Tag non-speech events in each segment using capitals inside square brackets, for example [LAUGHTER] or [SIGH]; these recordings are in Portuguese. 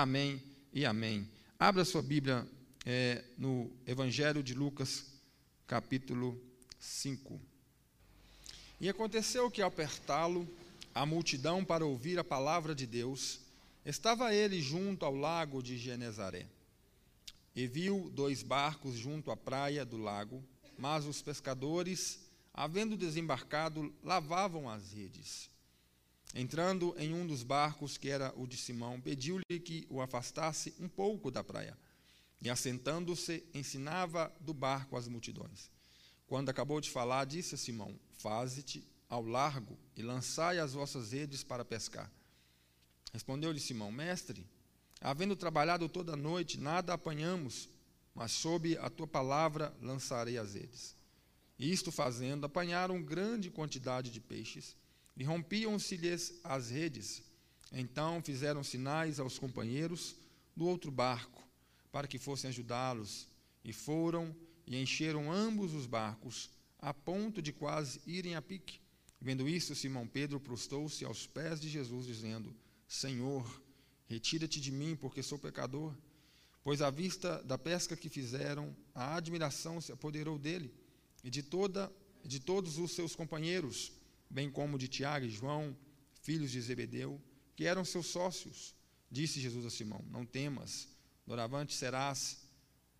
Amém e amém. Abra sua Bíblia é, no Evangelho de Lucas, capítulo 5. E aconteceu que, ao apertá-lo, a multidão para ouvir a palavra de Deus, estava ele junto ao lago de Genezaré. E viu dois barcos junto à praia do lago, mas os pescadores, havendo desembarcado, lavavam as redes. Entrando em um dos barcos, que era o de Simão, pediu-lhe que o afastasse um pouco da praia. E assentando-se, ensinava do barco as multidões. Quando acabou de falar, disse a Simão: Faze-te ao largo e lançai as vossas redes para pescar. Respondeu-lhe Simão: Mestre, havendo trabalhado toda a noite, nada apanhamos, mas sob a tua palavra lançarei as redes. E isto fazendo, apanharam grande quantidade de peixes e rompiam-se-lhes as redes. Então fizeram sinais aos companheiros do outro barco, para que fossem ajudá-los, e foram e encheram ambos os barcos, a ponto de quase irem a pique. Vendo isso, Simão Pedro prostou-se aos pés de Jesus, dizendo: Senhor, retira-te de mim, porque sou pecador. Pois à vista da pesca que fizeram, a admiração se apoderou dele e de toda de todos os seus companheiros bem como de Tiago e João, filhos de Zebedeu, que eram seus sócios. Disse Jesus a Simão: Não temas, doravante serás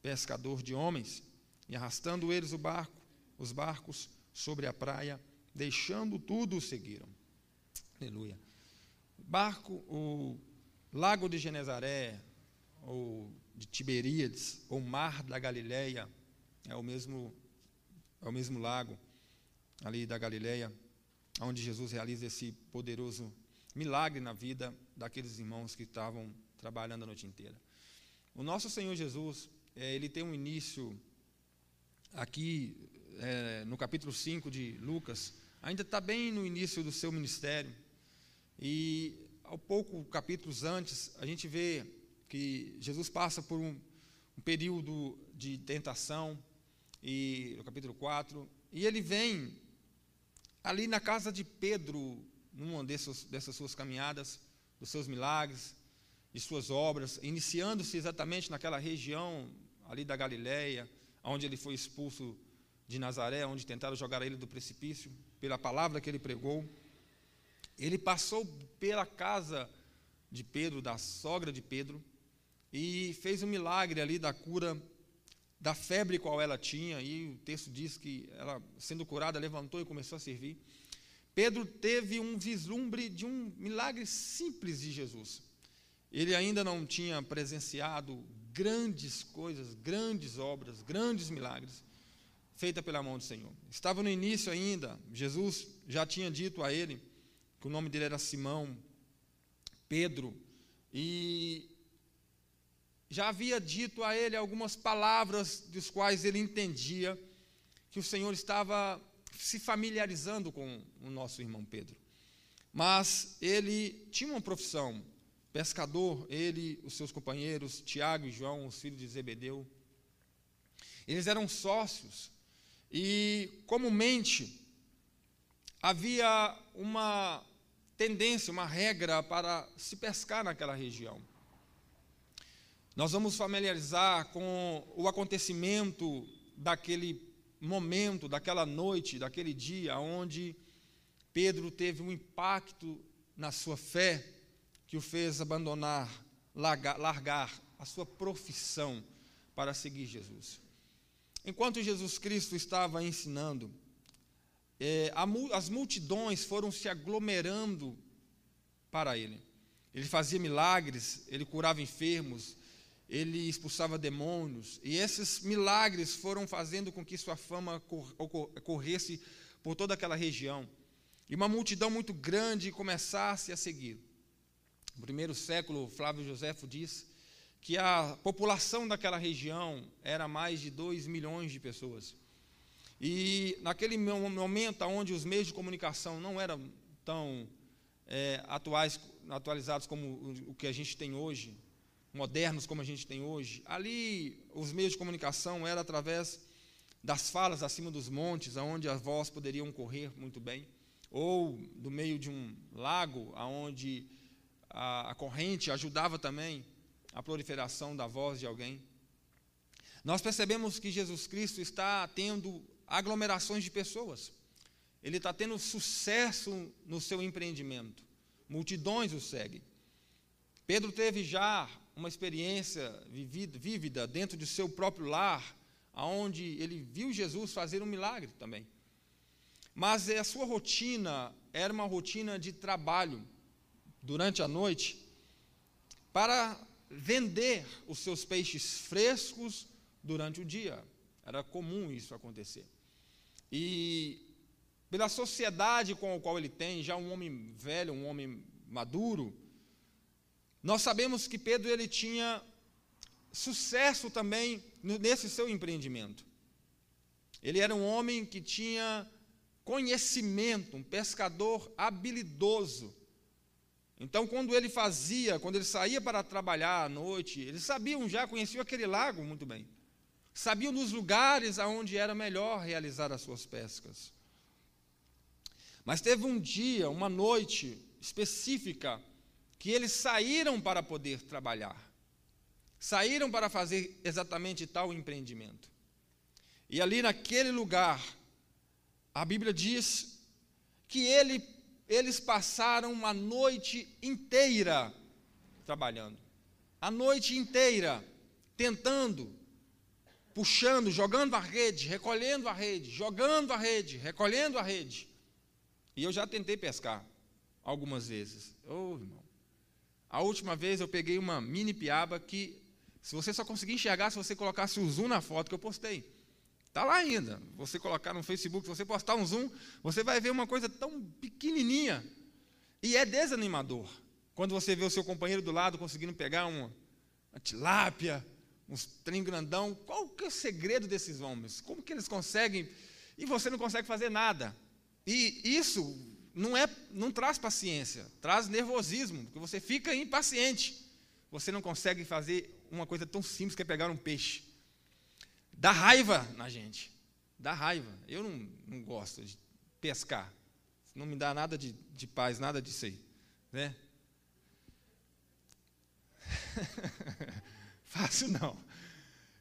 pescador de homens. E arrastando eles o barco, os barcos sobre a praia, deixando tudo, seguiram. Aleluia. Barco, o lago de Genezaré, ou de Tiberíades, ou mar da Galileia, é o mesmo, é o mesmo lago ali da Galileia onde Jesus realiza esse poderoso milagre na vida daqueles irmãos que estavam trabalhando a noite inteira. O nosso Senhor Jesus, é, ele tem um início aqui é, no capítulo 5 de Lucas, ainda está bem no início do seu ministério. E ao pouco capítulos antes, a gente vê que Jesus passa por um, um período de tentação, e no capítulo 4, e ele vem ali na casa de Pedro, numa dessas, dessas suas caminhadas, dos seus milagres, de suas obras, iniciando-se exatamente naquela região ali da Galileia, onde ele foi expulso de Nazaré, onde tentaram jogar ele do precipício, pela palavra que ele pregou. Ele passou pela casa de Pedro, da sogra de Pedro, e fez um milagre ali da cura da febre qual ela tinha, e o texto diz que ela, sendo curada, levantou e começou a servir. Pedro teve um vislumbre de um milagre simples de Jesus. Ele ainda não tinha presenciado grandes coisas, grandes obras, grandes milagres feitas pela mão do Senhor. Estava no início ainda, Jesus já tinha dito a ele que o nome dele era Simão, Pedro, e já havia dito a ele algumas palavras dos quais ele entendia que o Senhor estava se familiarizando com o nosso irmão Pedro. Mas ele tinha uma profissão, pescador, ele, os seus companheiros, Tiago e João, os filhos de Zebedeu. Eles eram sócios e comumente havia uma tendência, uma regra para se pescar naquela região. Nós vamos familiarizar com o acontecimento daquele momento, daquela noite, daquele dia, onde Pedro teve um impacto na sua fé que o fez abandonar, largar, a sua profissão para seguir Jesus. Enquanto Jesus Cristo estava ensinando, é, a, as multidões foram se aglomerando para ele. Ele fazia milagres, ele curava enfermos, ele expulsava demônios, e esses milagres foram fazendo com que sua fama corresse por toda aquela região. E uma multidão muito grande começasse a seguir. No primeiro século, Flávio Joséfo diz que a população daquela região era mais de 2 milhões de pessoas. E naquele momento onde os meios de comunicação não eram tão é, atuais, atualizados como o que a gente tem hoje, modernos como a gente tem hoje, ali os meios de comunicação eram através das falas acima dos montes, aonde as vozes poderiam correr muito bem, ou do meio de um lago, aonde a, a corrente ajudava também a proliferação da voz de alguém. Nós percebemos que Jesus Cristo está tendo aglomerações de pessoas. Ele está tendo sucesso no seu empreendimento. Multidões o seguem. Pedro teve já uma experiência vívida dentro de seu próprio lar, aonde ele viu Jesus fazer um milagre também. Mas a sua rotina era uma rotina de trabalho durante a noite para vender os seus peixes frescos durante o dia. Era comum isso acontecer. E pela sociedade com a qual ele tem, já um homem velho, um homem maduro, nós sabemos que Pedro ele tinha sucesso também nesse seu empreendimento. Ele era um homem que tinha conhecimento, um pescador habilidoso. Então, quando ele fazia, quando ele saía para trabalhar à noite, eles sabiam já, conheciam aquele lago muito bem. Sabiam dos lugares aonde era melhor realizar as suas pescas. Mas teve um dia, uma noite específica, que eles saíram para poder trabalhar. Saíram para fazer exatamente tal empreendimento. E ali naquele lugar, a Bíblia diz que ele, eles passaram uma noite inteira trabalhando. A noite inteira tentando, puxando, jogando a rede, recolhendo a rede, jogando a rede, recolhendo a rede. E eu já tentei pescar algumas vezes. Oh, irmão. A última vez eu peguei uma mini piaba que, se você só conseguir enxergar se você colocasse o zoom na foto que eu postei. Está lá ainda. Você colocar no Facebook, se você postar um zoom, você vai ver uma coisa tão pequenininha. E é desanimador. Quando você vê o seu companheiro do lado conseguindo pegar uma, uma tilápia, uns trem grandão. Qual que é o segredo desses homens? Como que eles conseguem? E você não consegue fazer nada. E isso não é, não traz paciência, traz nervosismo, porque você fica impaciente. Você não consegue fazer uma coisa tão simples que é pegar um peixe. Dá raiva na gente. Dá raiva. Eu não, não gosto de pescar. Não me dá nada de, de paz, nada disso aí. Né? [LAUGHS] Fácil não.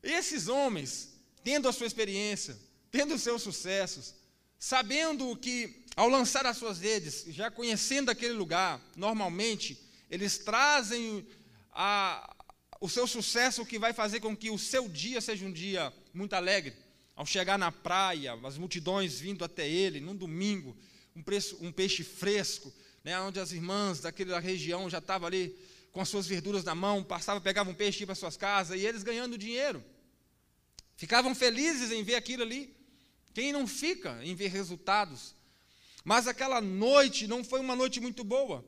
Esses homens, tendo a sua experiência, tendo os seus sucessos, sabendo que ao lançar as suas redes, já conhecendo aquele lugar, normalmente eles trazem a, o seu sucesso que vai fazer com que o seu dia seja um dia muito alegre. Ao chegar na praia, as multidões vindo até ele, num domingo, um, preço, um peixe fresco, né, onde as irmãs daquela região já estavam ali com as suas verduras na mão, passavam, pegavam um peixe para suas casas, e eles ganhando dinheiro. Ficavam felizes em ver aquilo ali. Quem não fica em ver resultados? Mas aquela noite não foi uma noite muito boa.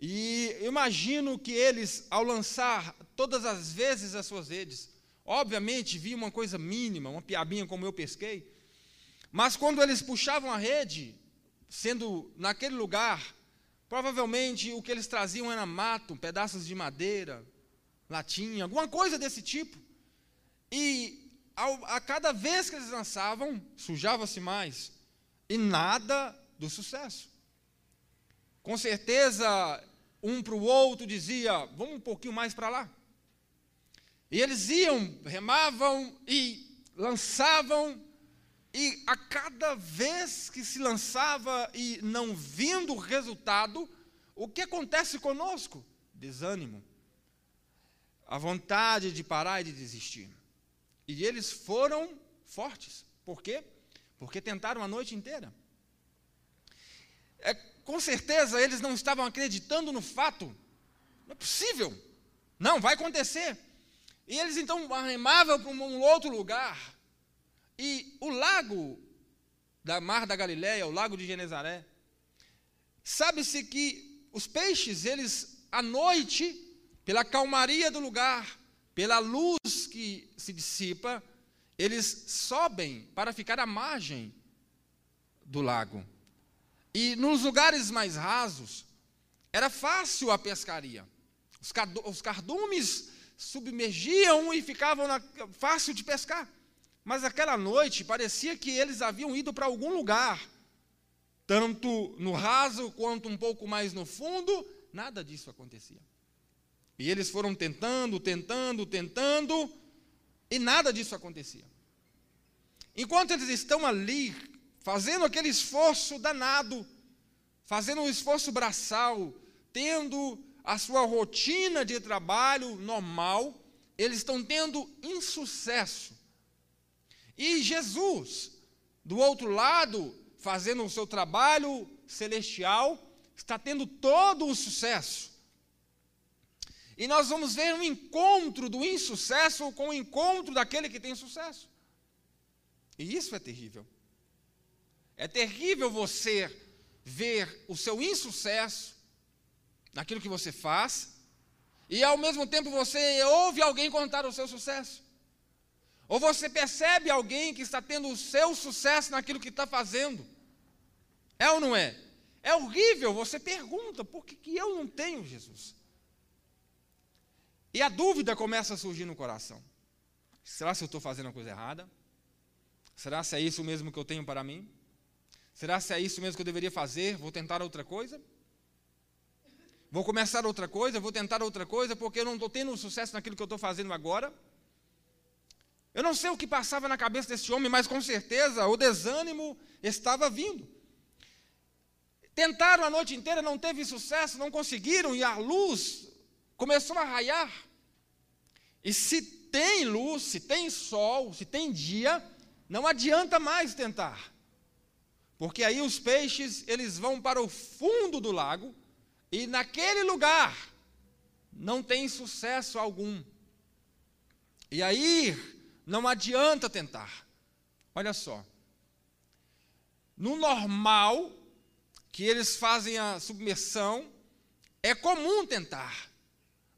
E imagino que eles, ao lançar todas as vezes as suas redes, obviamente vi uma coisa mínima, uma piabinha como eu pesquei, mas quando eles puxavam a rede, sendo naquele lugar, provavelmente o que eles traziam era mato, pedaços de madeira, latinha, alguma coisa desse tipo. E ao, a cada vez que eles lançavam, sujava-se mais. E nada do sucesso. Com certeza, um para o outro dizia: vamos um pouquinho mais para lá. E eles iam, remavam e lançavam, e a cada vez que se lançava e não vindo o resultado, o que acontece conosco? Desânimo. A vontade de parar e de desistir. E eles foram fortes. Por quê? Porque tentaram a noite inteira. É, com certeza eles não estavam acreditando no fato. Não é possível. Não, vai acontecer. E eles então remavam para um outro lugar. E o lago da Mar da Galileia, o lago de Genezaré, sabe-se que os peixes, eles à noite, pela calmaria do lugar, pela luz que se dissipa, eles sobem para ficar à margem do lago. E nos lugares mais rasos, era fácil a pescaria. Os cardumes submergiam e ficavam na, fácil de pescar. Mas aquela noite parecia que eles haviam ido para algum lugar, tanto no raso quanto um pouco mais no fundo, nada disso acontecia. E eles foram tentando, tentando, tentando, e nada disso acontecia. Enquanto eles estão ali, fazendo aquele esforço danado, fazendo um esforço braçal, tendo a sua rotina de trabalho normal, eles estão tendo insucesso. E Jesus, do outro lado, fazendo o seu trabalho celestial, está tendo todo o sucesso. E nós vamos ver um encontro do insucesso com o encontro daquele que tem sucesso. E isso é terrível. É terrível você ver o seu insucesso naquilo que você faz, e ao mesmo tempo você ouve alguém contar o seu sucesso. Ou você percebe alguém que está tendo o seu sucesso naquilo que está fazendo. É ou não é? É horrível, você pergunta, por que, que eu não tenho Jesus? E a dúvida começa a surgir no coração. Será se eu estou fazendo a coisa errada? Será se é isso mesmo que eu tenho para mim? Será se é isso mesmo que eu deveria fazer? Vou tentar outra coisa? Vou começar outra coisa? Vou tentar outra coisa porque eu não estou tendo sucesso naquilo que eu estou fazendo agora? Eu não sei o que passava na cabeça desse homem, mas com certeza o desânimo estava vindo. Tentaram a noite inteira, não teve sucesso, não conseguiram, e a luz começou a raiar. E se tem luz, se tem sol, se tem dia, não adianta mais tentar. Porque aí os peixes, eles vão para o fundo do lago e naquele lugar não tem sucesso algum. E aí não adianta tentar. Olha só. No normal, que eles fazem a submersão, é comum tentar.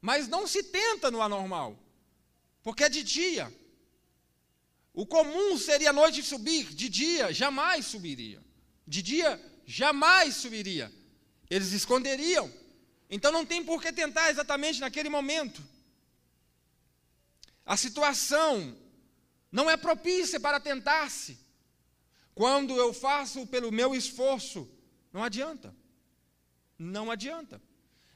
Mas não se tenta no anormal, porque é de dia. O comum seria a noite subir, de dia jamais subiria. De dia jamais subiria. Eles esconderiam. Então não tem por que tentar exatamente naquele momento. A situação não é propícia para tentar-se. Quando eu faço pelo meu esforço, não adianta. Não adianta.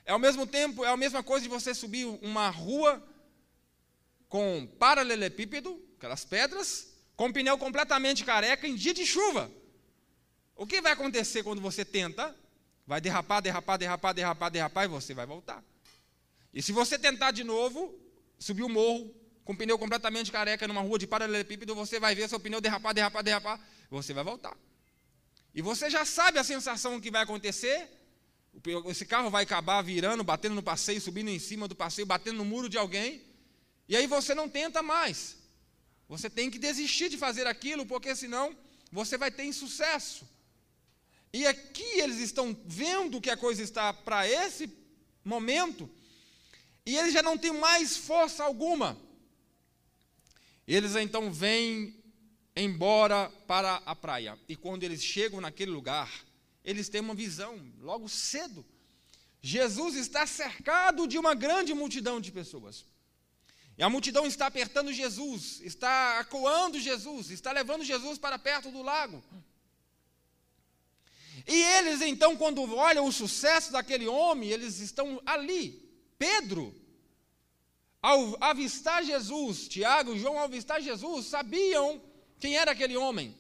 É ao mesmo tempo, é a mesma coisa de você subir uma rua com paralelepípedo, aquelas pedras, com pneu completamente careca em dia de chuva. O que vai acontecer quando você tenta? Vai derrapar, derrapar, derrapar, derrapar, derrapar e você vai voltar. E se você tentar de novo, subir o morro com um pneu completamente careca numa rua de paralelepípedo, você vai ver seu pneu derrapar, derrapar, derrapar, você vai voltar. E você já sabe a sensação que vai acontecer esse carro vai acabar virando, batendo no passeio, subindo em cima do passeio, batendo no muro de alguém. E aí você não tenta mais. Você tem que desistir de fazer aquilo, porque senão você vai ter insucesso. E aqui eles estão vendo que a coisa está para esse momento, e eles já não têm mais força alguma. Eles então vêm embora para a praia. E quando eles chegam naquele lugar, eles têm uma visão logo cedo. Jesus está cercado de uma grande multidão de pessoas. E a multidão está apertando Jesus, está acuando Jesus, está levando Jesus para perto do lago. Eles então, quando olham o sucesso daquele homem, eles estão ali. Pedro, ao avistar Jesus, Tiago e João, ao avistar Jesus, sabiam quem era aquele homem.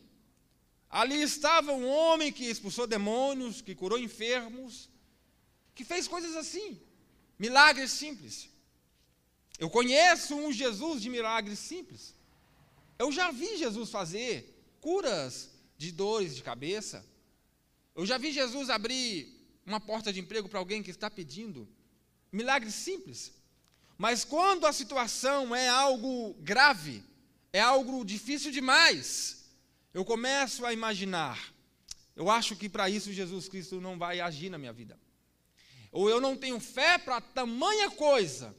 Ali estava um homem que expulsou demônios, que curou enfermos, que fez coisas assim, milagres simples. Eu conheço um Jesus de milagres simples. Eu já vi Jesus fazer curas de dores de cabeça. Eu já vi Jesus abrir uma porta de emprego para alguém que está pedindo. Milagres simples. Mas quando a situação é algo grave, é algo difícil demais, eu começo a imaginar, eu acho que para isso Jesus Cristo não vai agir na minha vida. Ou eu não tenho fé para tamanha coisa.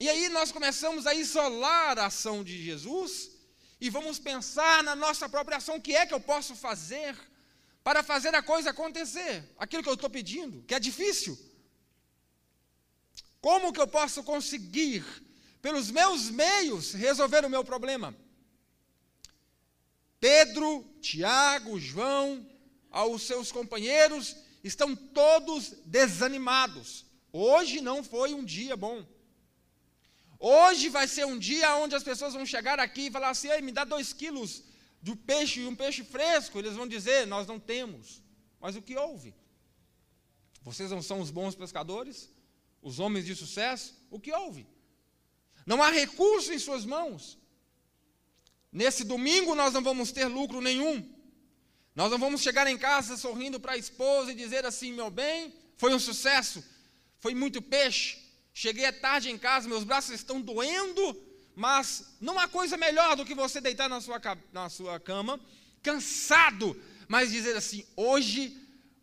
E aí nós começamos a isolar a ação de Jesus e vamos pensar na nossa própria ação, o que é que eu posso fazer para fazer a coisa acontecer, aquilo que eu estou pedindo, que é difícil. Como que eu posso conseguir, pelos meus meios, resolver o meu problema? Pedro, Tiago, João, aos seus companheiros, estão todos desanimados. Hoje não foi um dia bom. Hoje vai ser um dia onde as pessoas vão chegar aqui e falar assim: me dá dois quilos de peixe e um peixe fresco. Eles vão dizer: Nós não temos. Mas o que houve? Vocês não são os bons pescadores? Os homens de sucesso? O que houve? Não há recurso em suas mãos. Nesse domingo nós não vamos ter lucro nenhum. Nós não vamos chegar em casa sorrindo para a esposa e dizer assim: meu bem, foi um sucesso, foi muito peixe. Cheguei tarde em casa, meus braços estão doendo, mas não há coisa melhor do que você deitar na sua, na sua cama, cansado, mas dizer assim: hoje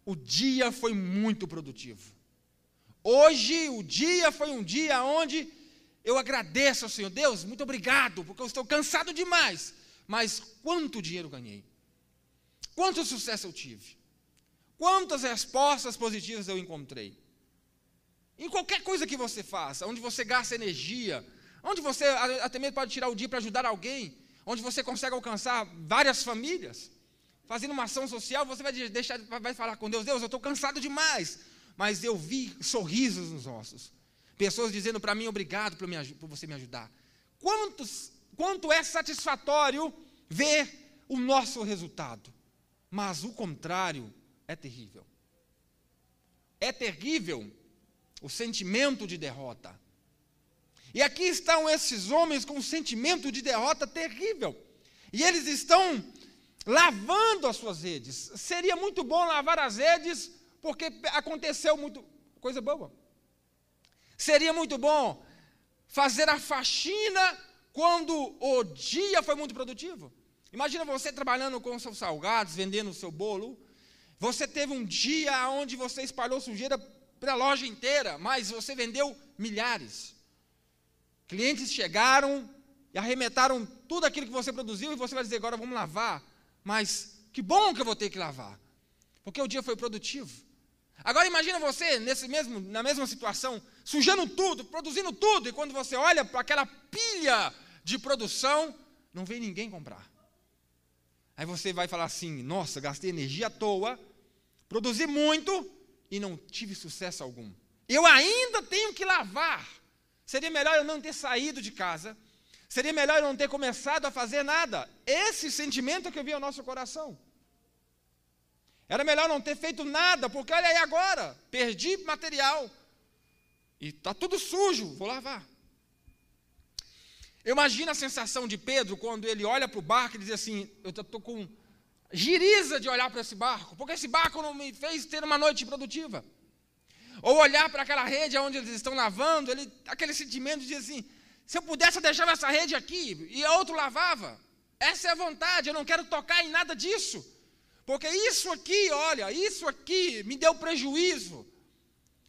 o dia foi muito produtivo. Hoje o dia foi um dia onde eu agradeço ao Senhor, Deus, muito obrigado, porque eu estou cansado demais. Mas quanto dinheiro ganhei? Quanto sucesso eu tive? Quantas respostas positivas eu encontrei? Em qualquer coisa que você faça, onde você gasta energia, onde você até mesmo pode tirar o dia para ajudar alguém, onde você consegue alcançar várias famílias, fazendo uma ação social, você vai deixar, vai falar com Deus, Deus, eu estou cansado demais, mas eu vi sorrisos nos ossos. Pessoas dizendo para mim, obrigado por, me, por, você me ajudar. Quantos, quanto é satisfatório ver o nosso resultado. Mas o contrário é terrível. É terrível o sentimento de derrota. E aqui estão esses homens com um sentimento de derrota terrível. E eles estão lavando as suas redes. Seria muito bom lavar as redes, porque aconteceu muito coisa boa. Seria muito bom fazer a faxina quando o dia foi muito produtivo. Imagina você trabalhando com seus salgados, vendendo o seu bolo. Você teve um dia onde você espalhou sujeira pela loja inteira, mas você vendeu milhares. Clientes chegaram e arremetaram tudo aquilo que você produziu e você vai dizer: agora vamos lavar. Mas que bom que eu vou ter que lavar, porque o dia foi produtivo. Agora imagina você nesse mesmo, na mesma situação, sujando tudo, produzindo tudo, e quando você olha para aquela pilha de produção, não vem ninguém comprar. Aí você vai falar assim: nossa, gastei energia à toa, produzi muito e não tive sucesso algum. Eu ainda tenho que lavar. Seria melhor eu não ter saído de casa. Seria melhor eu não ter começado a fazer nada. Esse sentimento é que eu vi ao nosso coração. Era melhor não ter feito nada, porque olha aí agora, perdi material. E está tudo sujo, vou lavar. Eu imagino a sensação de Pedro quando ele olha para o barco e diz assim: Eu estou com giriza de olhar para esse barco, porque esse barco não me fez ter uma noite produtiva. Ou olhar para aquela rede onde eles estão lavando, ele, aquele sentimento de assim: se eu pudesse, eu deixava essa rede aqui e outro lavava. Essa é a vontade, eu não quero tocar em nada disso. Porque isso aqui, olha, isso aqui me deu prejuízo.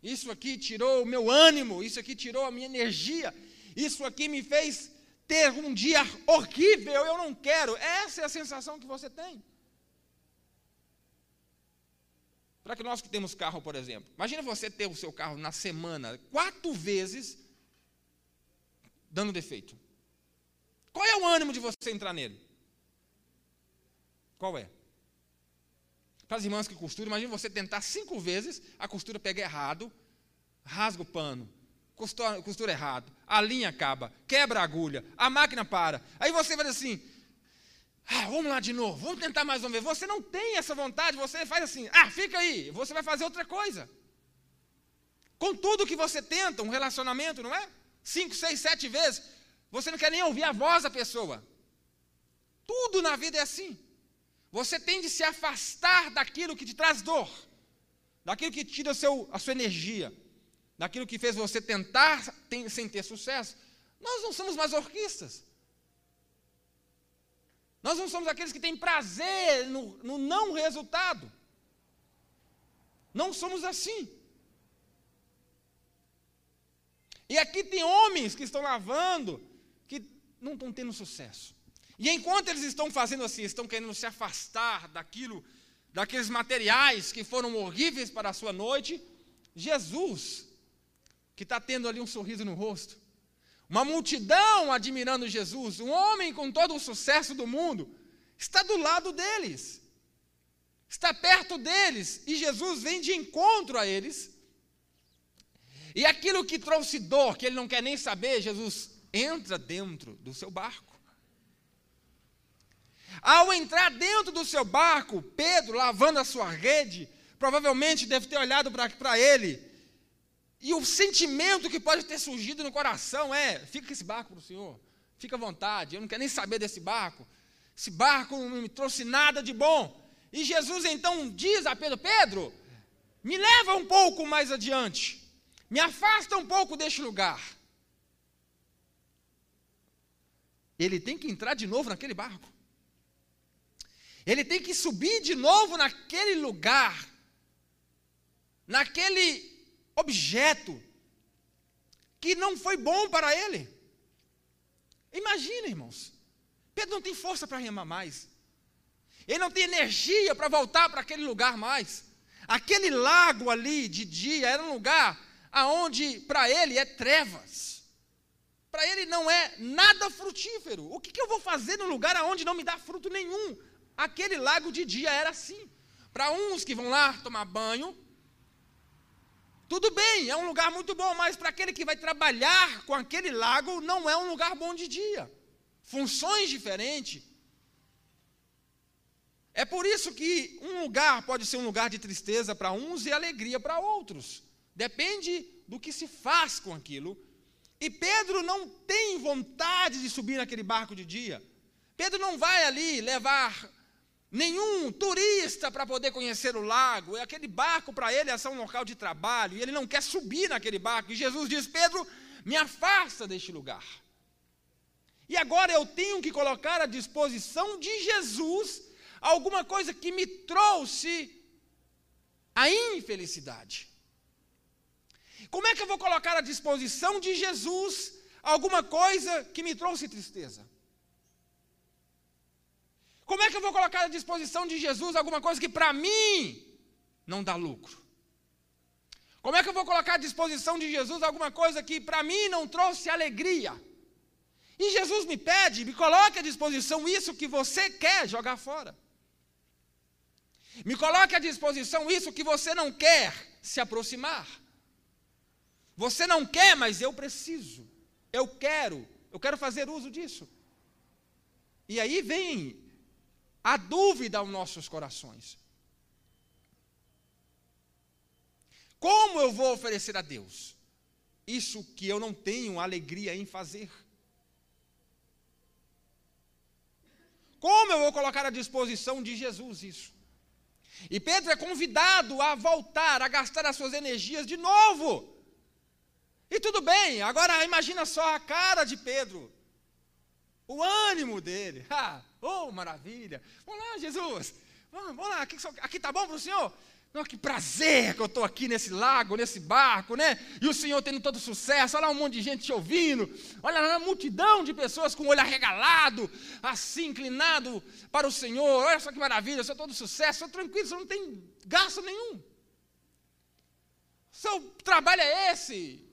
Isso aqui tirou o meu ânimo, isso aqui tirou a minha energia. Isso aqui me fez ter um dia horrível, eu não quero. Essa é a sensação que você tem. Para que nós que temos carro, por exemplo, imagina você ter o seu carro na semana quatro vezes dando defeito. Qual é o ânimo de você entrar nele? Qual é? Para as irmãs que costuram, imagine você tentar cinco vezes, a costura pega errado, rasga o pano, costura, costura errado, a linha acaba, quebra a agulha, a máquina para. Aí você vai assim, ah, vamos lá de novo, vamos tentar mais uma vez. Você não tem essa vontade, você faz assim, ah, fica aí, você vai fazer outra coisa. Com tudo que você tenta, um relacionamento, não é? Cinco, seis, sete vezes, você não quer nem ouvir a voz da pessoa. Tudo na vida é assim. Você tem de se afastar daquilo que te traz dor, daquilo que tira seu, a sua energia, daquilo que fez você tentar tem, sem ter sucesso. Nós não somos masoquistas. Nós não somos aqueles que têm prazer no, no não resultado. Não somos assim. E aqui tem homens que estão lavando que não estão tendo sucesso. E enquanto eles estão fazendo assim, estão querendo se afastar daquilo, daqueles materiais que foram horríveis para a sua noite, Jesus, que está tendo ali um sorriso no rosto, uma multidão admirando Jesus, um homem com todo o sucesso do mundo, está do lado deles, está perto deles, e Jesus vem de encontro a eles. E aquilo que trouxe dor, que ele não quer nem saber, Jesus entra dentro do seu barco. Ao entrar dentro do seu barco, Pedro, lavando a sua rede, provavelmente deve ter olhado para ele. E o sentimento que pode ter surgido no coração é: fica esse barco para o Senhor, fica à vontade, eu não quero nem saber desse barco. Esse barco não me trouxe nada de bom. E Jesus então diz a Pedro: Pedro, me leva um pouco mais adiante. Me afasta um pouco deste lugar. Ele tem que entrar de novo naquele barco. Ele tem que subir de novo naquele lugar, naquele objeto que não foi bom para ele. Imagina, irmãos. Pedro não tem força para remar mais. Ele não tem energia para voltar para aquele lugar mais. Aquele lago ali de dia era um lugar aonde para ele é trevas. Para ele não é nada frutífero. O que, que eu vou fazer no lugar aonde não me dá fruto nenhum? Aquele lago de dia era assim. Para uns que vão lá tomar banho, tudo bem, é um lugar muito bom, mas para aquele que vai trabalhar com aquele lago, não é um lugar bom de dia. Funções diferentes. É por isso que um lugar pode ser um lugar de tristeza para uns e alegria para outros. Depende do que se faz com aquilo. E Pedro não tem vontade de subir naquele barco de dia. Pedro não vai ali levar nenhum turista para poder conhecer o lago. É aquele barco para ele é só um local de trabalho e ele não quer subir naquele barco. E Jesus diz: Pedro, me afasta deste lugar. E agora eu tenho que colocar à disposição de Jesus alguma coisa que me trouxe a infelicidade. Como é que eu vou colocar à disposição de Jesus alguma coisa que me trouxe tristeza? Como é que eu vou colocar à disposição de Jesus alguma coisa que para mim não dá lucro? Como é que eu vou colocar à disposição de Jesus alguma coisa que para mim não trouxe alegria? E Jesus me pede, me coloque à disposição isso que você quer jogar fora. Me coloque à disposição isso que você não quer se aproximar. Você não quer, mas eu preciso. Eu quero. Eu quero fazer uso disso. E aí vem a dúvida aos nossos corações. Como eu vou oferecer a Deus isso que eu não tenho alegria em fazer? Como eu vou colocar à disposição de Jesus isso? E Pedro é convidado a voltar, a gastar as suas energias de novo. E tudo bem, agora imagina só a cara de Pedro, o ânimo dele. [LAUGHS] Ah, oh, maravilha! Vamos lá, Jesus, vamos, lá, aqui, aqui tá bom para o Senhor? Não, que prazer que eu estou aqui nesse lago, nesse barco, né? E o Senhor tendo todo sucesso, olha lá um monte de gente te ouvindo, olha lá uma multidão de pessoas com o olho arregalado, assim, inclinado para o Senhor, olha só que maravilha, sou todo sucesso, estou tranquilo, você não tem gasto nenhum. Seu trabalho é esse.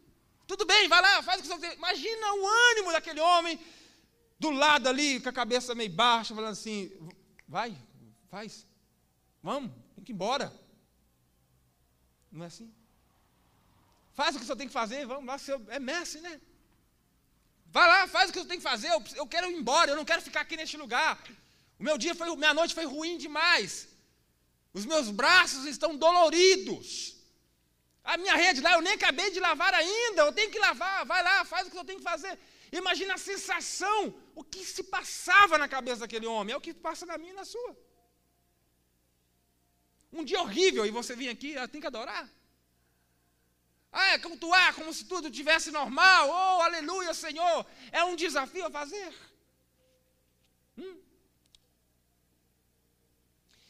Tudo bem, vai lá, faz o que você tem. Imagina o ânimo daquele homem do lado ali, com a cabeça meio baixa, falando assim: vai, faz, vamos, tem que ir embora. Não é assim? Faz o que você tem que fazer, vamos lá, seu, é Messi, né? Vai lá, faz o que você tem que fazer, eu, eu quero ir embora, eu não quero ficar aqui neste lugar. O meu dia foi, minha noite foi ruim demais. Os meus braços estão doloridos. A minha rede lá, eu nem acabei de lavar ainda, eu tenho que lavar, vai lá, faz o que eu tenho que fazer. Imagina a sensação, o que se passava na cabeça daquele homem, é o que passa na minha e na sua. Um dia horrível e você vem aqui, ah, tem que adorar. Ah, é cultuar como se tudo tivesse normal. Oh, aleluia, Senhor. É um desafio a fazer. Hum.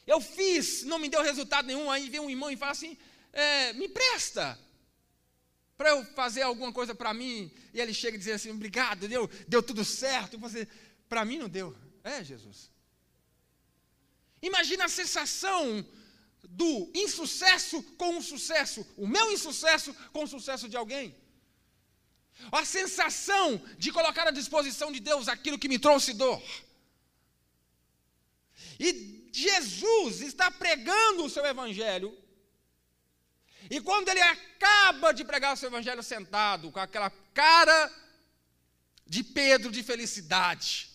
Eu fiz, não me deu resultado nenhum. Aí vem um irmão e fala assim: é, me presta para eu fazer alguma coisa para mim. E ele chega dizendo assim: obrigado, deu, deu tudo certo. E para mim não deu. É, Jesus. Imagina a sensação do insucesso com o sucesso, o meu insucesso com o sucesso de alguém. A sensação de colocar à disposição de Deus aquilo que me trouxe dor. E Jesus está pregando o seu evangelho. E quando ele acaba de pregar o seu evangelho sentado, com aquela cara de Pedro de felicidade,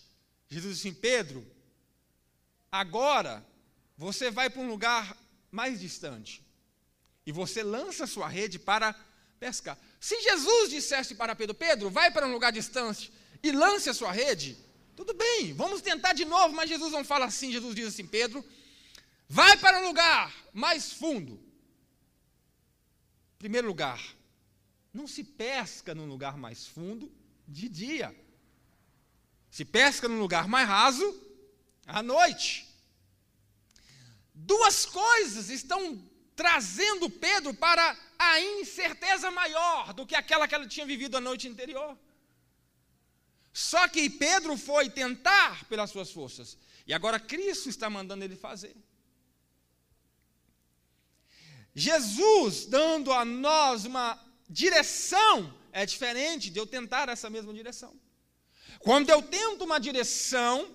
Jesus disse assim: Pedro, agora você vai para um lugar mais distante e você lança sua rede para pescar. Se Jesus dissesse para Pedro: Pedro, vai para um lugar distante e lance a sua rede, tudo bem, vamos tentar de novo, mas Jesus não fala assim. Jesus diz assim: Pedro, vai para um lugar mais fundo. Primeiro lugar, não se pesca num lugar mais fundo de dia. Se pesca num lugar mais raso à noite. Duas coisas estão trazendo Pedro para a incerteza maior do que aquela que ele tinha vivido a noite anterior. Só que Pedro foi tentar pelas suas forças. E agora Cristo está mandando ele fazer. Jesus dando a nós uma direção é diferente de eu tentar essa mesma direção. Quando eu tento uma direção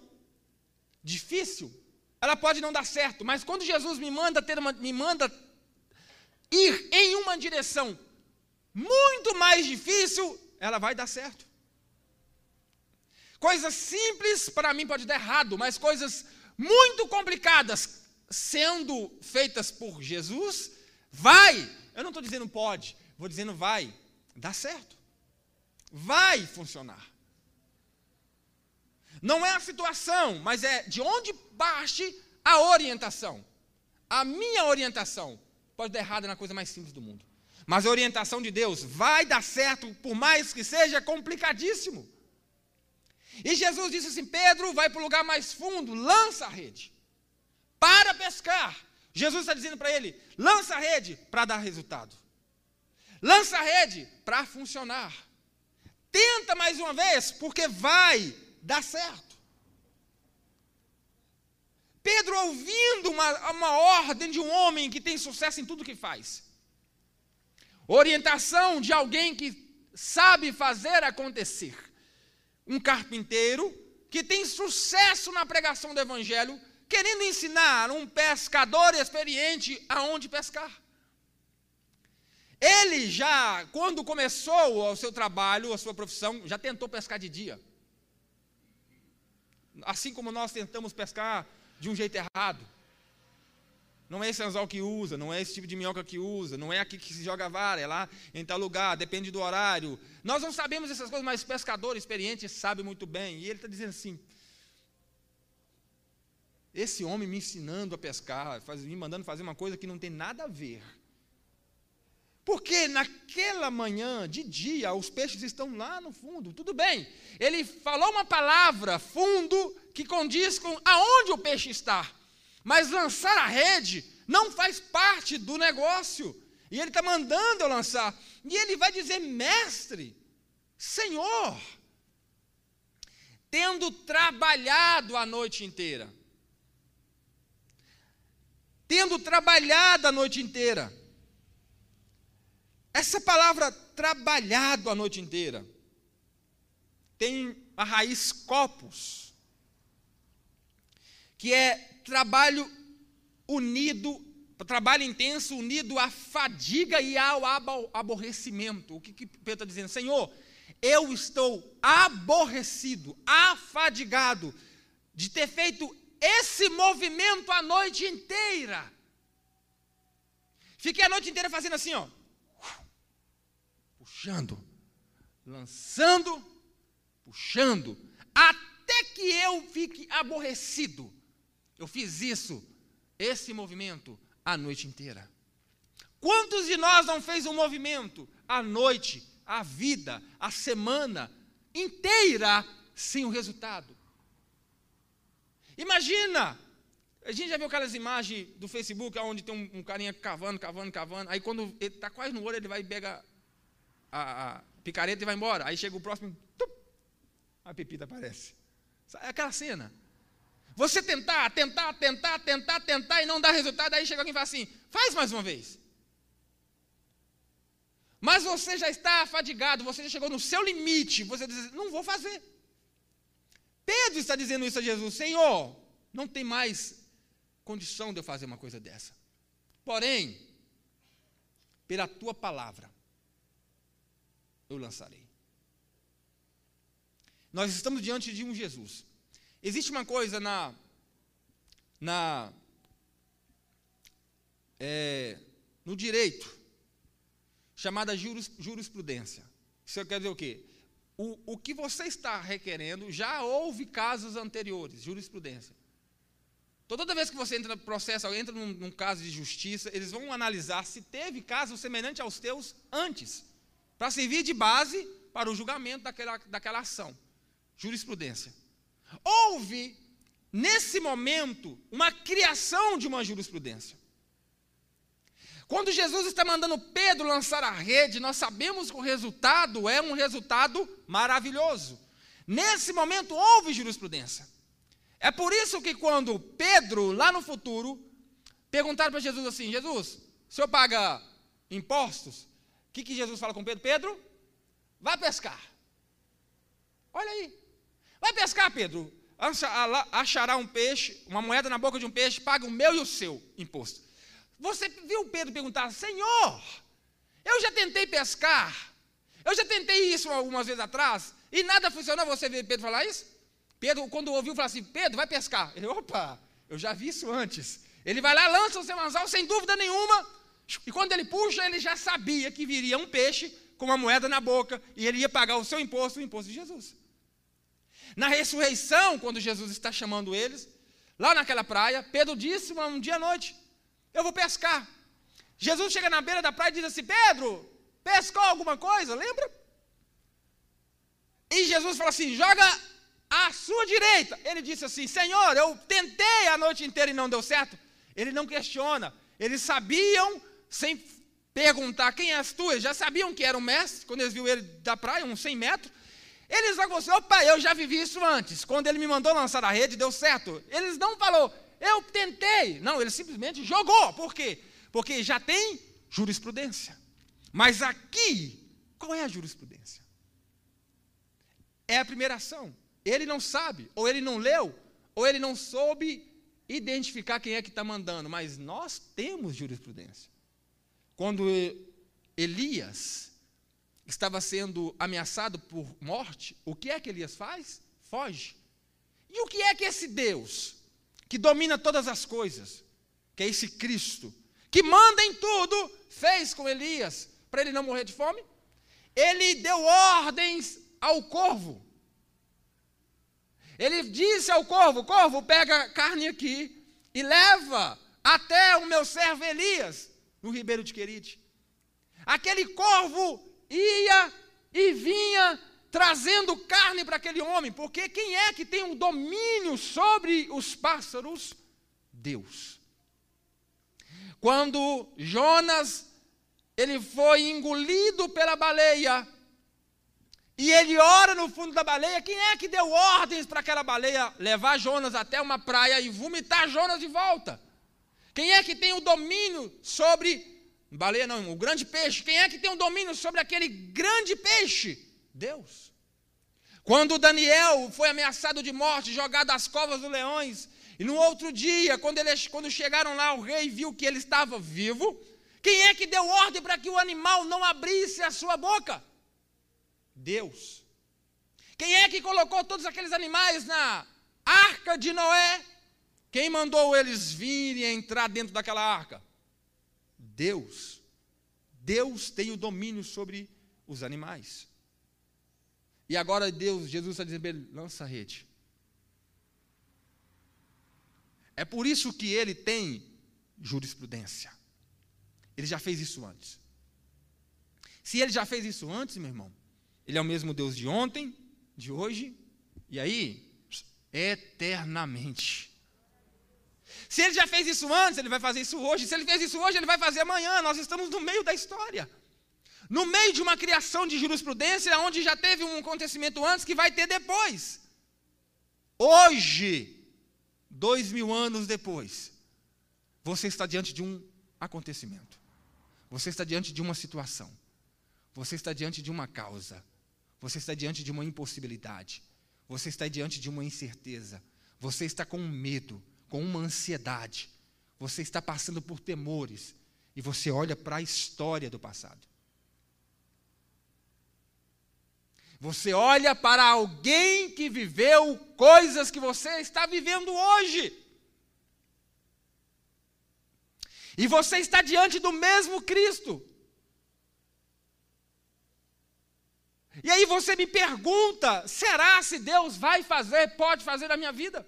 difícil, ela pode não dar certo, mas quando Jesus me manda ter uma, me manda ir em uma direção muito mais difícil, ela vai dar certo. Coisas simples para mim pode dar errado, mas coisas muito complicadas sendo feitas por Jesus, vai. Eu não estou dizendo pode, vou dizendo vai, dá certo. Vai funcionar. Não é a situação, mas é de onde parte a orientação. A minha orientação pode dar errado na coisa mais simples do mundo. Mas a orientação de Deus vai dar certo, por mais que seja complicadíssimo. E Jesus disse assim: Pedro, vai para o lugar mais fundo, lança a rede. Para pescar. Jesus está dizendo para ele: lança a rede para dar resultado. Lança a rede para funcionar. Tenta mais uma vez, porque vai dar certo. Pedro, ouvindo uma, uma ordem de um homem que tem sucesso em tudo que faz, orientação de alguém que sabe fazer acontecer um carpinteiro que tem sucesso na pregação do evangelho, querendo ensinar um pescador experiente aonde pescar. Ele já, quando começou o seu trabalho, a sua profissão, já tentou pescar de dia. Assim como nós tentamos pescar de um jeito errado. Não é esse anzol que usa, não é esse tipo de minhoca que usa, não é aqui que se joga vara, é lá em tal lugar, depende do horário. Nós não sabemos essas coisas, mas pescador experiente sabe muito bem. E ele está dizendo assim: esse homem me ensinando a pescar, faz, me mandando fazer uma coisa que não tem nada a ver. Porque naquela manhã, de dia, os peixes estão lá no fundo. Tudo bem. Ele falou uma palavra, fundo, que condiz com aonde o peixe está. Mas lançar a rede não faz parte do negócio. E ele está mandando eu lançar. E ele vai dizer, mestre, Senhor, tendo trabalhado a noite inteira. Tendo trabalhado a noite inteira. Essa palavra trabalhado a noite inteira tem a raiz copos, que é trabalho unido, trabalho intenso unido à fadiga e ao aborrecimento. O que, que Pedro está dizendo? Senhor, eu estou aborrecido, afadigado de ter feito esse movimento a noite inteira. Fiquei a noite inteira fazendo assim, ó. Puxando, lançando, puxando, até que eu fique aborrecido eu fiz isso, esse movimento, a noite inteira. Quantos de nós não fez um movimento a noite, a vida, a semana inteira sem o resultado? Imagina, a gente já viu aquelas imagens do Facebook onde tem um, um carinha cavando, cavando, cavando. Aí quando ele está quase no olho, ele vai pegar a, a, picareta e vai embora. Aí chega o próximo, tup, a pepita aparece. É aquela cena. Você tentar, tentar, tentar, tentar, tentar e não dar resultado, aí chega alguém e fala assim: faz mais uma vez. Mas você já está afadigado, você já chegou no seu limite, você diz: não vou fazer. Pedro está dizendo isso a Jesus: Senhor, não tem mais condição de eu fazer uma coisa dessa. Porém, pela tua palavra eu lançarei. Nós estamos diante de um Jesus. Existe uma coisa na, na é, no direito chamada juris, jurisprudência. Isso quer dizer o quê? O, o que você está requerendo já houve casos anteriores, jurisprudência. Então, toda vez que você entra no processo, entra num, num, caso de justiça, eles vão analisar se teve caso semelhante aos teus antes, para servir de base para o julgamento daquela, daquela ação. Jurisprudência. Houve, nesse momento, uma criação de uma jurisprudência. Quando Jesus está mandando Pedro lançar a rede, nós sabemos que o resultado é um resultado maravilhoso. Nesse momento houve jurisprudência. É por isso que quando Pedro, lá no futuro, perguntaram para Jesus assim: Jesus, o senhor paga impostos? O que, que Jesus fala com Pedro? Pedro, vai pescar. Olha aí. Vai pescar, Pedro. Achará um peixe, uma moeda na boca de um peixe, paga o meu e o seu imposto. Você viu Pedro perguntar: Senhor, eu já tentei pescar, eu já tentei isso algumas vezes atrás, e nada funcionou. Você vê Pedro falar isso? Pedro, quando ouviu, falou assim: Pedro, vai pescar. Ele, opa, eu já vi isso antes. Ele vai lá, lança o seu anzol sem dúvida nenhuma. E quando ele puxa, ele já sabia que viria um peixe com uma moeda na boca e ele ia pagar o seu imposto, o imposto de Jesus. Na ressurreição, quando Jesus está chamando eles, lá naquela praia, Pedro disse um dia à noite: Eu vou pescar. Jesus chega na beira da praia e diz assim: Pedro, pescou alguma coisa? Lembra? E Jesus fala assim: Joga à sua direita. Ele disse assim: Senhor, eu tentei a noite inteira e não deu certo. Ele não questiona. Eles sabiam, sem perguntar quem és tu, eles já sabiam que era um mestre, quando eles viram ele da praia, uns 100 metros. Eles vão assim: opa, eu já vivi isso antes. Quando ele me mandou lançar a rede, deu certo. Eles não falou, eu tentei. Não, ele simplesmente jogou. Por quê? Porque já tem jurisprudência. Mas aqui, qual é a jurisprudência? É a primeira ação. Ele não sabe, ou ele não leu, ou ele não soube identificar quem é que está mandando, mas nós temos jurisprudência. Quando Elias estava sendo ameaçado por morte, o que é que Elias faz? Foge. E o que é que esse Deus, que domina todas as coisas, que é esse Cristo, que manda em tudo, fez com Elias para ele não morrer de fome? Ele deu ordens ao corvo ele disse ao corvo: Corvo, pega carne aqui e leva até o meu servo Elias, no ribeiro de Querite. Aquele corvo ia e vinha trazendo carne para aquele homem, porque quem é que tem o um domínio sobre os pássaros? Deus. Quando Jonas ele foi engolido pela baleia, e ele ora no fundo da baleia. Quem é que deu ordens para aquela baleia levar Jonas até uma praia e vomitar Jonas de volta? Quem é que tem o domínio sobre. Baleia não, o grande peixe. Quem é que tem o domínio sobre aquele grande peixe? Deus. Quando Daniel foi ameaçado de morte, jogado às covas dos leões, e no outro dia, quando, eles, quando chegaram lá, o rei viu que ele estava vivo. Quem é que deu ordem para que o animal não abrisse a sua boca? Deus. Quem é que colocou todos aqueles animais na arca de Noé? Quem mandou eles virem entrar dentro daquela arca? Deus. Deus tem o domínio sobre os animais. E agora Deus, Jesus está dizendo, lança a rede. É por isso que ele tem jurisprudência. Ele já fez isso antes. Se ele já fez isso antes, meu irmão, ele é o mesmo Deus de ontem, de hoje e aí, eternamente. Se ele já fez isso antes, ele vai fazer isso hoje. Se ele fez isso hoje, ele vai fazer amanhã. Nós estamos no meio da história. No meio de uma criação de jurisprudência, onde já teve um acontecimento antes que vai ter depois. Hoje, dois mil anos depois, você está diante de um acontecimento. Você está diante de uma situação. Você está diante de uma causa. Você está diante de uma impossibilidade. Você está diante de uma incerteza. Você está com medo, com uma ansiedade. Você está passando por temores. e você olha para a história do passado. Você olha para alguém que viveu coisas que você está vivendo hoje. E você está diante do mesmo Cristo. E aí você me pergunta: será se Deus vai fazer, pode fazer na minha vida?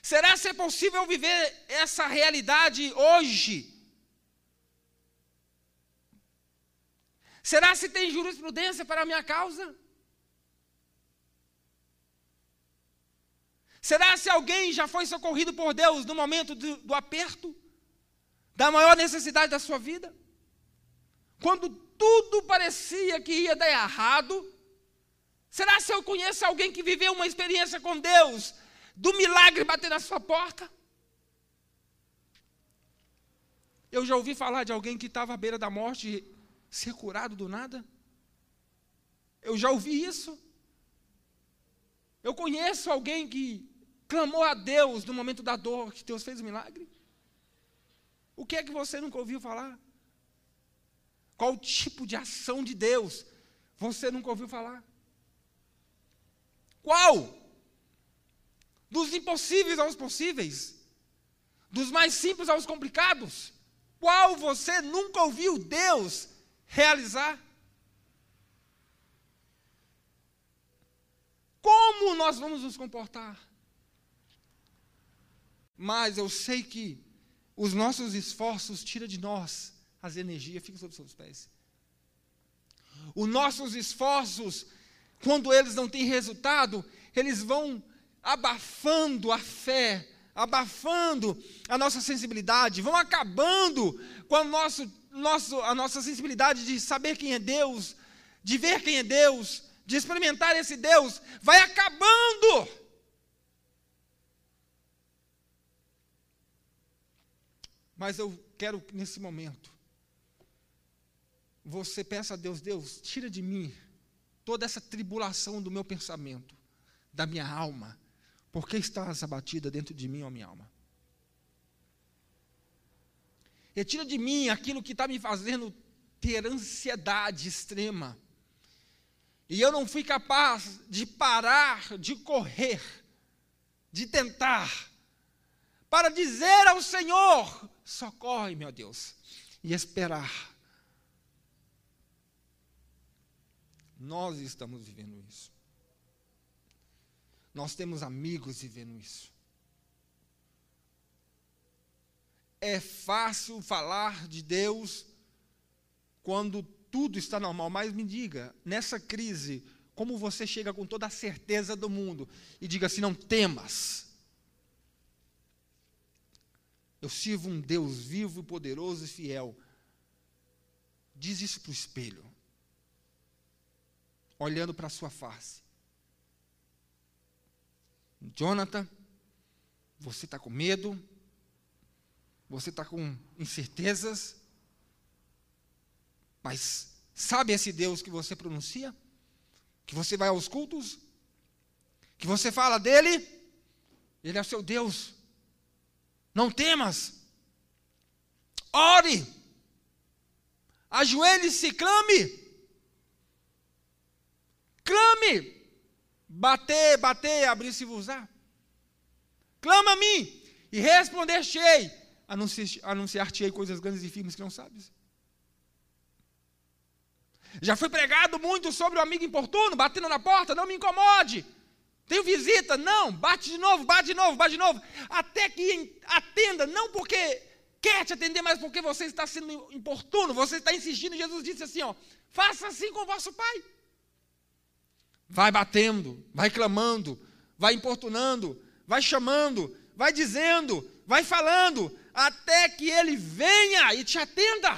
Será se é possível viver essa realidade hoje? Será se tem jurisprudência para a minha causa? Será se alguém já foi socorrido por Deus no momento do, do aperto? Da maior necessidade da sua vida? Quando tudo parecia que ia dar errado? Será se eu conheço alguém que viveu uma experiência com Deus, do milagre bater na sua porta? Eu já ouvi falar de alguém que estava à beira da morte ser curado do nada? Eu já ouvi isso. Eu conheço alguém que clamou a Deus no momento da dor, que Deus fez o um milagre? O que é que você nunca ouviu falar? Qual tipo de ação de Deus você nunca ouviu falar? Qual? Dos impossíveis aos possíveis? Dos mais simples aos complicados? Qual você nunca ouviu Deus realizar? Como nós vamos nos comportar? Mas eu sei que os nossos esforços tiram de nós as energias, fica sobre os seus pés. Os nossos esforços, quando eles não têm resultado, eles vão abafando a fé, abafando a nossa sensibilidade, vão acabando com a, nosso, nosso, a nossa sensibilidade de saber quem é Deus, de ver quem é Deus, de experimentar esse Deus, vai acabando. Mas eu quero que nesse momento você peça a Deus, Deus, tira de mim toda essa tribulação do meu pensamento, da minha alma. Por que estás abatida dentro de mim, ó minha alma? Retira de mim aquilo que está me fazendo ter ansiedade extrema. E eu não fui capaz de parar, de correr, de tentar, para dizer ao Senhor: socorre, meu Deus, e esperar. Nós estamos vivendo isso. Nós temos amigos vivendo isso. É fácil falar de Deus quando tudo está normal, mas me diga, nessa crise, como você chega com toda a certeza do mundo e diga assim: não temas, eu sirvo um Deus vivo, poderoso e fiel. Diz isso para o espelho, olhando para a sua face. Jonathan, você está com medo, você está com incertezas, mas sabe esse Deus que você pronuncia? Que você vai aos cultos? Que você fala dele? Ele é o seu Deus. Não temas. Ore. Ajoelhe-se, clame. Clame. Bater, bater, abrir-se-vos-á. Clama a mim e responder-te-ei. Anunciar-te-ei coisas grandes e firmes que não sabes. Já foi pregado muito sobre o amigo importuno, batendo na porta, não me incomode. Tenho visita? Não. Bate de novo, bate de novo, bate de novo. Até que atenda, não porque quer te atender, mas porque você está sendo importuno, você está insistindo. Jesus disse assim: ó, faça assim com o vosso pai. Vai batendo, vai clamando, vai importunando, vai chamando, vai dizendo, vai falando, até que ele venha e te atenda.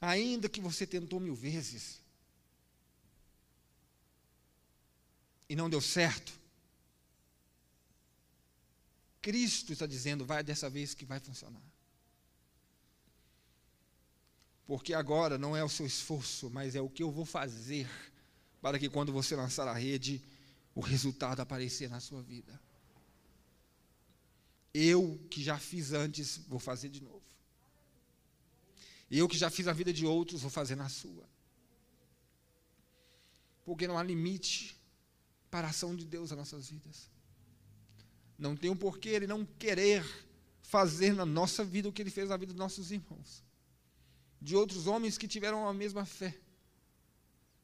Ainda que você tentou mil vezes e não deu certo, Cristo está dizendo, vai dessa vez que vai funcionar. Porque agora não é o seu esforço, mas é o que eu vou fazer para que quando você lançar a rede, o resultado aparecer na sua vida. Eu que já fiz antes, vou fazer de novo. Eu que já fiz a vida de outros, vou fazer na sua. Porque não há limite para a ação de Deus nas nossas vidas. Não tem um porquê ele não querer fazer na nossa vida o que ele fez na vida dos nossos irmãos. De outros homens que tiveram a mesma fé.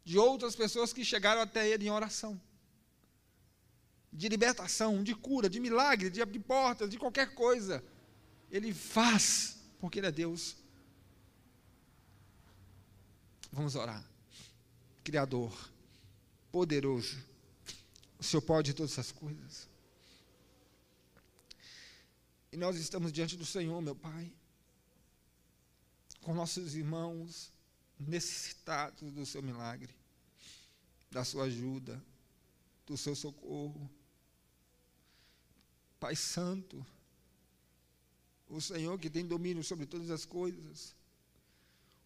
De outras pessoas que chegaram até ele em oração. De libertação, de cura, de milagre, de abrir portas, de qualquer coisa. Ele faz, porque ele é Deus. Vamos orar. Criador, poderoso, o Senhor pode todas essas coisas. E nós estamos diante do Senhor, meu Pai, com nossos irmãos necessitados do seu milagre, da sua ajuda, do seu socorro. Pai Santo, o Senhor que tem domínio sobre todas as coisas,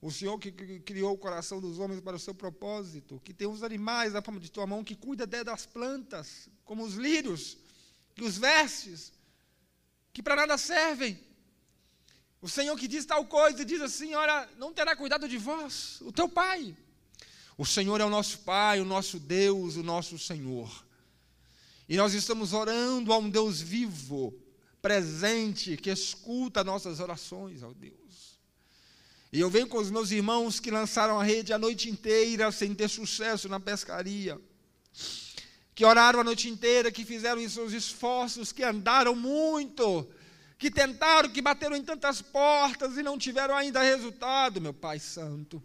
o Senhor que criou o coração dos homens para o seu propósito, que tem os animais na palma de tua mão, que cuida das plantas, como os lírios, que os vestes, que para nada servem. O Senhor que diz tal coisa, diz assim: Olha, não terá cuidado de vós, o teu Pai. O Senhor é o nosso Pai, o nosso Deus, o nosso Senhor. E nós estamos orando a um Deus vivo, presente, que escuta nossas orações ao Deus. E eu venho com os meus irmãos que lançaram a rede a noite inteira sem ter sucesso na pescaria que oraram a noite inteira, que fizeram os seus esforços, que andaram muito, que tentaram, que bateram em tantas portas e não tiveram ainda resultado, meu Pai Santo.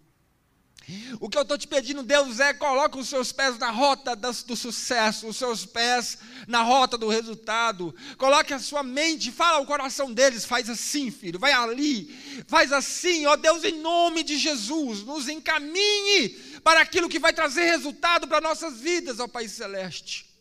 O que eu estou te pedindo, Deus, é coloque os seus pés na rota do sucesso, os seus pés na rota do resultado. Coloque a sua mente, fala ao coração deles, faz assim, filho, vai ali, faz assim, ó Deus, em nome de Jesus, nos encaminhe para aquilo que vai trazer resultado para nossas vidas, ó Pai Celeste.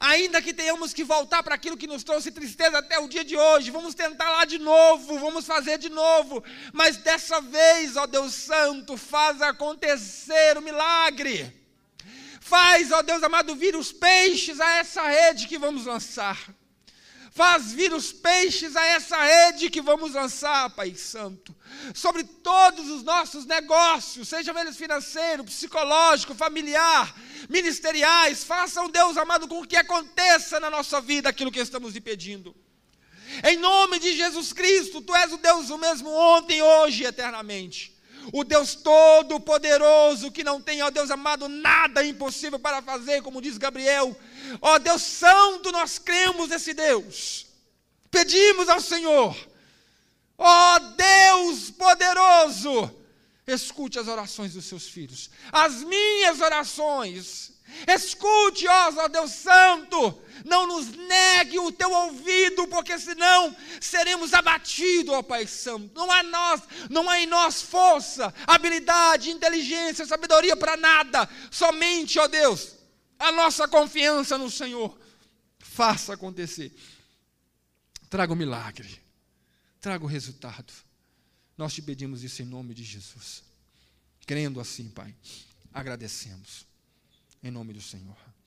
Ainda que tenhamos que voltar para aquilo que nos trouxe tristeza até o dia de hoje, vamos tentar lá de novo, vamos fazer de novo, mas dessa vez, ó Deus Santo, faz acontecer o milagre. Faz, ó Deus amado, vir os peixes a essa rede que vamos lançar. Faz vir os peixes a essa rede que vamos lançar, Pai Santo. Sobre todos os nossos negócios, sejam eles financeiro, psicológico, familiar, ministeriais, façam, Deus amado, com que aconteça na nossa vida aquilo que estamos lhe pedindo. Em nome de Jesus Cristo, Tu és o Deus o mesmo ontem, hoje e eternamente. O Deus Todo-Poderoso, que não tem, ó Deus amado, nada impossível para fazer, como diz Gabriel, Ó Deus Santo, nós cremos nesse Deus. Pedimos ao Senhor, ó Deus poderoso, escute as orações dos seus filhos, as minhas orações. Escute, ó Deus Santo, não nos negue o teu ouvido, porque senão seremos abatidos, ó Pai Santo. Não há nós, não há em nós força, habilidade, inteligência, sabedoria para nada. Somente, ó Deus, a nossa confiança no Senhor. Faça acontecer. Traga o um milagre. Traga o resultado. Nós te pedimos isso em nome de Jesus. Crendo assim, Pai, agradecemos. Em nome do Senhor.